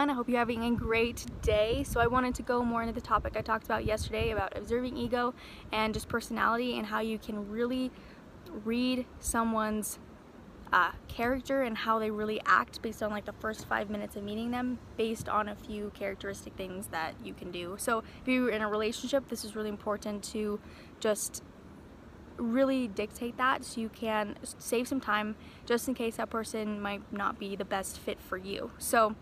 everyone. I hope you're having a great day. So I wanted to go more into the topic I talked about yesterday about observing ego and just personality and how you can really read someone's uh, character and how they really act based on like the first five minutes of meeting them based on a few characteristic things that you can do. So if you're in a relationship, this is really important to just really dictate that so you can save some time just in case that person might not be the best fit for you. So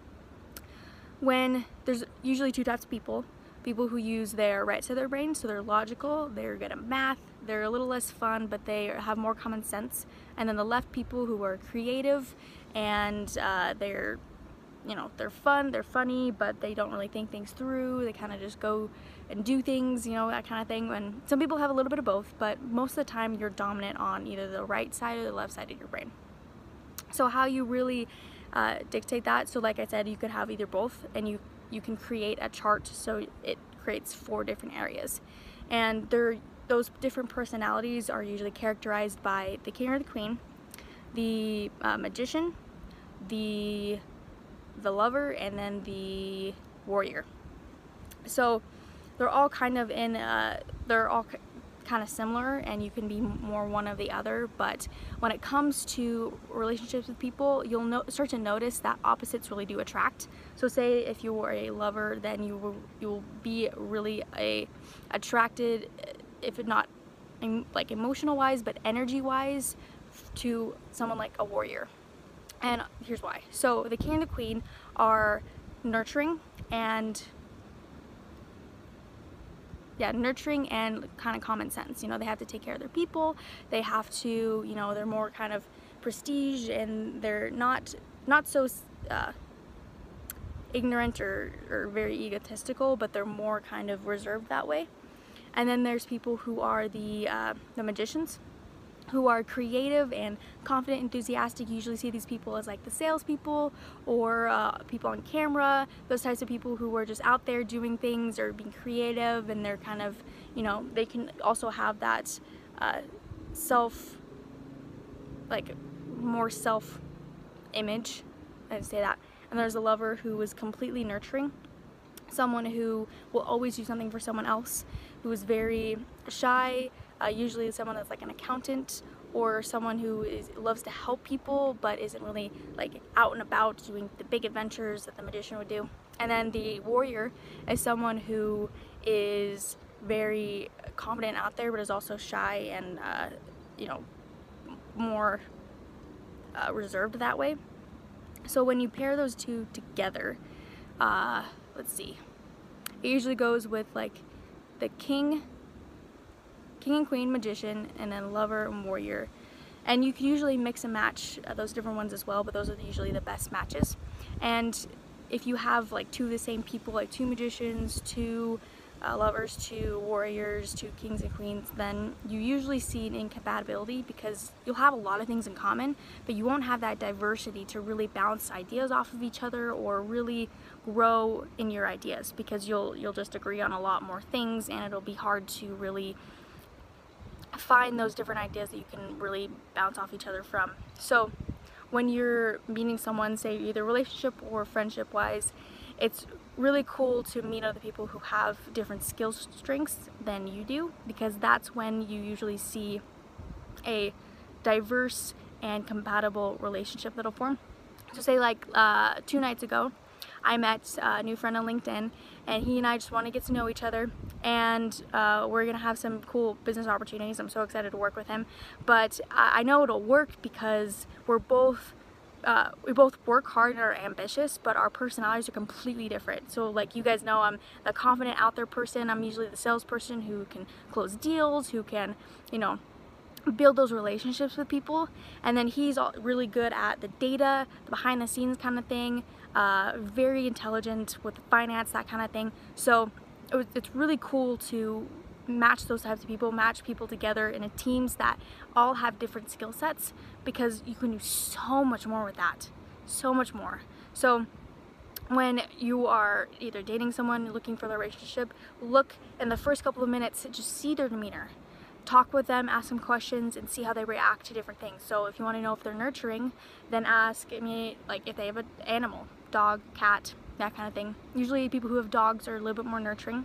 when there's usually two types of people, people who use their right side of their brain, so they're logical, they're good at math, they're a little less fun, but they have more common sense. And then the left people who are creative and uh, they're you know, they're fun, they're funny, but they don't really think things through. They kind of just go and do things, you know, that kind of thing. And some people have a little bit of both, but most of the time you're dominant on either the right side or the left side of your brain. So how you really uh, dictate that, so like I said, you could have either both and you, you can create a chart so it creates four different areas. And they're, those different personalities are usually characterized by the king or the queen, the uh, magician, the the lover and then the warrior. So they're all kind of in, uh, they're all kind of similar and you can be more one of the other but when it comes to relationships with people you'll no start to notice that opposites really do attract so say if you were a lover then you will you'll be really a attracted if not like emotional wise but energy wise to someone like a warrior and here's why. So the king and the queen are nurturing and yeah, nurturing and kind of common sense. You know, they have to take care of their people. They have to, you know, they're more kind of prestige and they're not not so uh, ignorant or, or very egotistical, but they're more kind of reserved that way. And then there's people who are the uh, the magicians who are creative and confident, enthusiastic. Usually see these people as like the salespeople or uh, people on camera, those types of people who are just out there doing things or being creative and they're kind of, you know, they can also have that uh, self, like more self image, I'd say that. And there's a lover who is completely nurturing, someone who will always do something for someone else, who is very shy, uh, usually someone that's like an accountant or someone who is, loves to help people but isn't really like out and about doing the big adventures that the magician would do. And then the warrior is someone who is very confident out there but is also shy and uh, you know more uh, reserved that way. So when you pair those two together, uh, let's see, it usually goes with like the king king and queen magician and then lover and warrior. And you can usually mix and match uh, those different ones as well but those are usually the best matches. And if you have like two of the same people like two magicians two uh, lovers two warriors two kings and queens then you usually see an incompatibility because you'll have a lot of things in common but you won't have that diversity to really bounce ideas off of each other or really grow in your ideas because you'll you'll just agree on a lot more things and it'll be hard to really find those different ideas that you can really bounce off each other from. So when you're meeting someone, say either relationship or friendship wise, it's really cool to meet other people who have different skill strengths than you do because that's when you usually see a diverse and compatible relationship that'll form. So say like uh, two nights ago, I met a new friend on LinkedIn and he and I just want to get to know each other and uh, we're gonna have some cool business opportunities. I'm so excited to work with him but I, I know it'll work because we're both uh, we both work hard and are ambitious, but our personalities are completely different. So like you guys know, I'm the confident out there person. I'm usually the salesperson who can close deals, who can, you know, build those relationships with people. And then he's really good at the data, the behind the scenes kind of thing, uh, very intelligent with finance, that kind of thing. So it was, it's really cool to match those types of people, match people together in teams that all have different skill sets because you can do so much more with that. So much more. So when you are either dating someone, looking for a relationship, look in the first couple of minutes, just see their demeanor. Talk with them, ask them questions, and see how they react to different things. So if you want to know if they're nurturing, then ask me like if they have an animal, dog, cat, that kind of thing. Usually people who have dogs are a little bit more nurturing.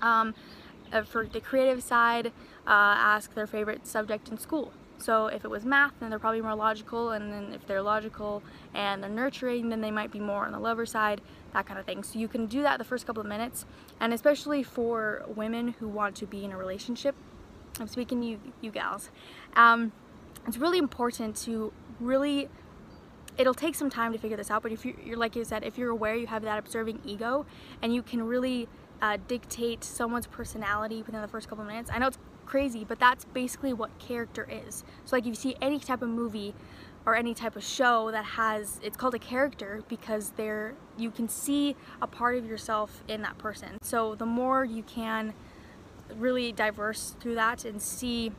Um, uh, for the creative side, uh, ask their favorite subject in school. So if it was math, then they're probably more logical, and then if they're logical and they're nurturing, then they might be more on the lover side, that kind of thing. So you can do that the first couple of minutes, and especially for women who want to be in a relationship, I'm speaking to you, you gals, um, it's really important to really it'll take some time to figure this out but if you're, like you said if you're aware you have that observing ego and you can really uh, dictate someone's personality within the first couple minutes. I know it's crazy but that's basically what character is. So like if you see any type of movie or any type of show that has it's called a character because there you can see a part of yourself in that person. So the more you can really diverse through that and see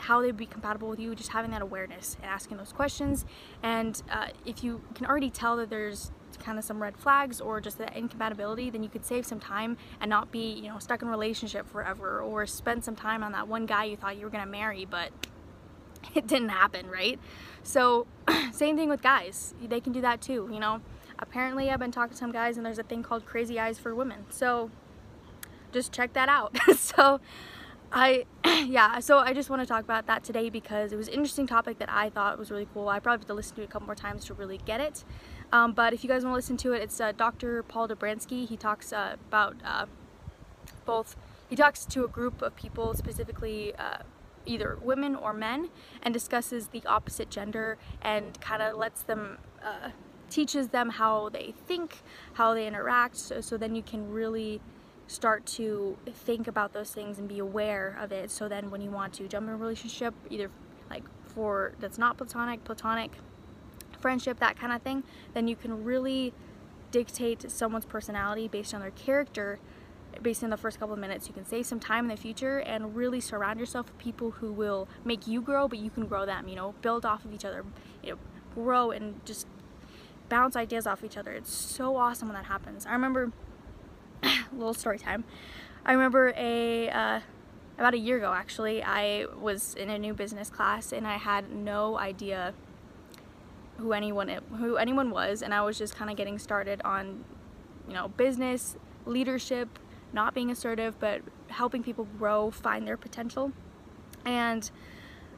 how they'd be compatible with you, just having that awareness and asking those questions. And uh, if you can already tell that there's kind of some red flags or just that incompatibility, then you could save some time and not be, you know, stuck in a relationship forever or spend some time on that one guy you thought you were gonna marry, but it didn't happen, right? So same thing with guys. They can do that too, you know. Apparently I've been talking to some guys and there's a thing called crazy eyes for women. So just check that out. so I, yeah, so I just want to talk about that today because it was an interesting topic that I thought was really cool. I probably have to listen to it a couple more times to really get it. Um, but if you guys want to listen to it, it's uh, Dr. Paul Dobransky. He talks uh, about uh, both, he talks to a group of people, specifically uh, either women or men, and discusses the opposite gender and kind of lets them, uh, teaches them how they think, how they interact, so, so then you can really start to think about those things and be aware of it. So then when you want to jump in a relationship either like for that's not platonic platonic friendship that kind of thing then you can really dictate someone's personality based on their character based on the first couple of minutes. You can save some time in the future and really surround yourself with people who will make you grow but you can grow them you know? Build off of each other you know grow and just bounce ideas off each other. It's so awesome when that happens. I remember little story time. I remember a uh, about a year ago actually I was in a new business class and I had no idea who anyone who anyone was and I was just kind of getting started on you know business leadership not being assertive but helping people grow find their potential and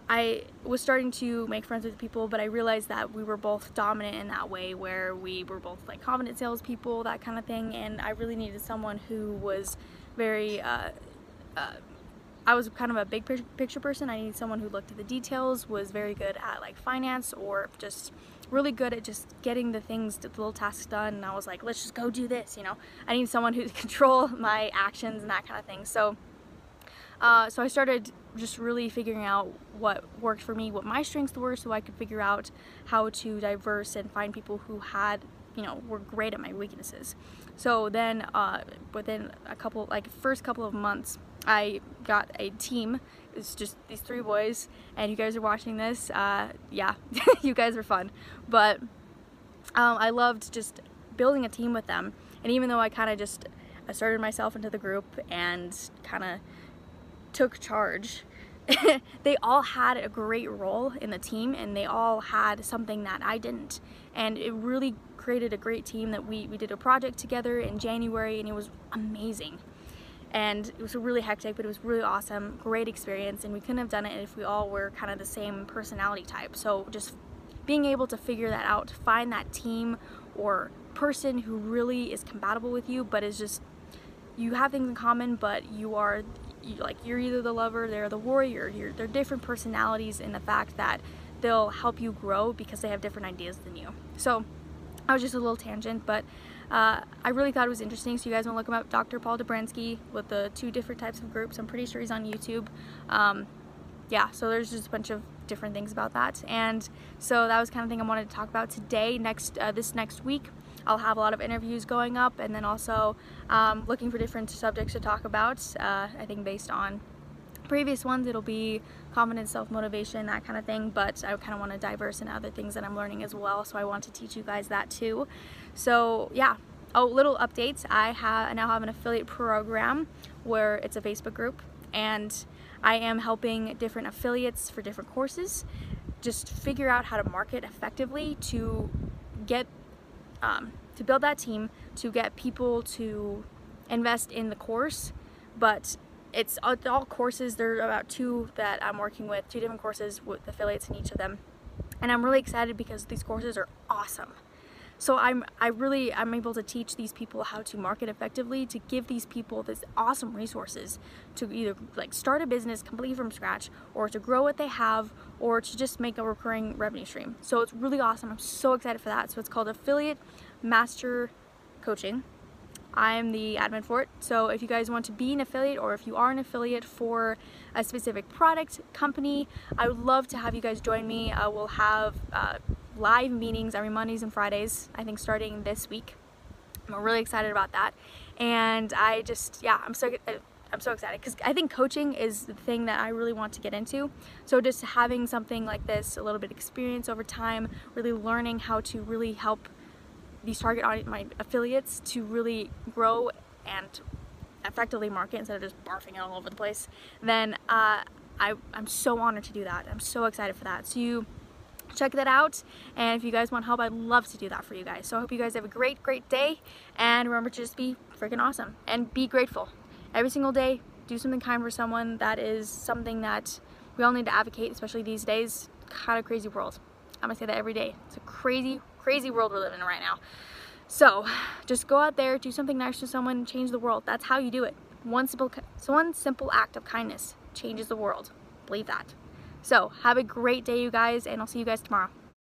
I was starting to make friends with people, but I realized that we were both dominant in that way where we were both like confident salespeople, that kind of thing, and I really needed someone who was very, uh, uh, I was kind of a big picture person. I needed someone who looked at the details, was very good at like finance or just really good at just getting the things, the little tasks done, and I was like, let's just go do this, you know? I need someone who control my actions and that kind of thing. So, uh, so I started just really figuring out what worked for me, what my strengths were, so I could figure out how to diverse and find people who had, you know, were great at my weaknesses. So then, uh, within a couple, like first couple of months, I got a team. It's just these three boys, and you guys are watching this. Uh, yeah, you guys are fun. But um, I loved just building a team with them. And even though I kind of just asserted myself into the group and kind of took charge. they all had a great role in the team and they all had something that I didn't. And it really created a great team that we, we did a project together in January and it was amazing. And it was really hectic, but it was really awesome, great experience, and we couldn't have done it if we all were kind of the same personality type. So just being able to figure that out, find that team or person who really is compatible with you, but is just you have things in common, but you are you, like you're either the lover, they're the warrior. You're, they're different personalities in the fact that they'll help you grow because they have different ideas than you. So I was just a little tangent, but uh, I really thought it was interesting. So you guys want to look him up, Dr. Paul Dobransky with the two different types of groups. I'm pretty sure he's on YouTube. Um, yeah, so there's just a bunch of different things about that. And so that was kind of thing I wanted to talk about today. Next, uh, this next week, I'll have a lot of interviews going up and then also um, looking for different subjects to talk about. Uh, I think based on previous ones it'll be confidence, self-motivation, that kind of thing, but I kind of want to diverse in other things that I'm learning as well, so I want to teach you guys that too. So yeah, oh, little updates. I, have, I now have an affiliate program where it's a Facebook group and I am helping different affiliates for different courses just figure out how to market effectively to get um, to build that team, to get people to invest in the course, but it's all courses. There are about two that I'm working with, two different courses with affiliates in each of them. And I'm really excited because these courses are awesome. So I'm I really I'm able to teach these people how to market effectively to give these people this awesome resources to either like start a business completely from scratch or to grow what they have or to just make a recurring revenue stream. So it's really awesome. I'm so excited for that. So it's called Affiliate Master Coaching. I'm the admin for it. So if you guys want to be an affiliate or if you are an affiliate for a specific product company, I would love to have you guys join me. Uh, we'll have uh, live meetings every Mondays and Fridays, I think starting this week. I'm really excited about that. And I just, yeah, I'm so, I'm so excited because I think coaching is the thing that I really want to get into. So just having something like this, a little bit experience over time, really learning how to really help these target audience, my affiliates to really grow and effectively market instead of just barfing it all over the place, then uh, I, I'm so honored to do that. I'm so excited for that. So you check that out. And if you guys want help I'd love to do that for you guys. So I hope you guys have a great great day. And remember to just be freaking awesome and be grateful. Every single day do something kind for someone that is something that we all need to advocate especially these days. Kind of crazy world. I'm gonna say that every day. It's a crazy crazy world we're living in right now. So just go out there do something nice to someone change the world. That's how you do it. One simple so one simple act of kindness changes the world. Believe that so have a great day, you guys, and I'll see you guys tomorrow.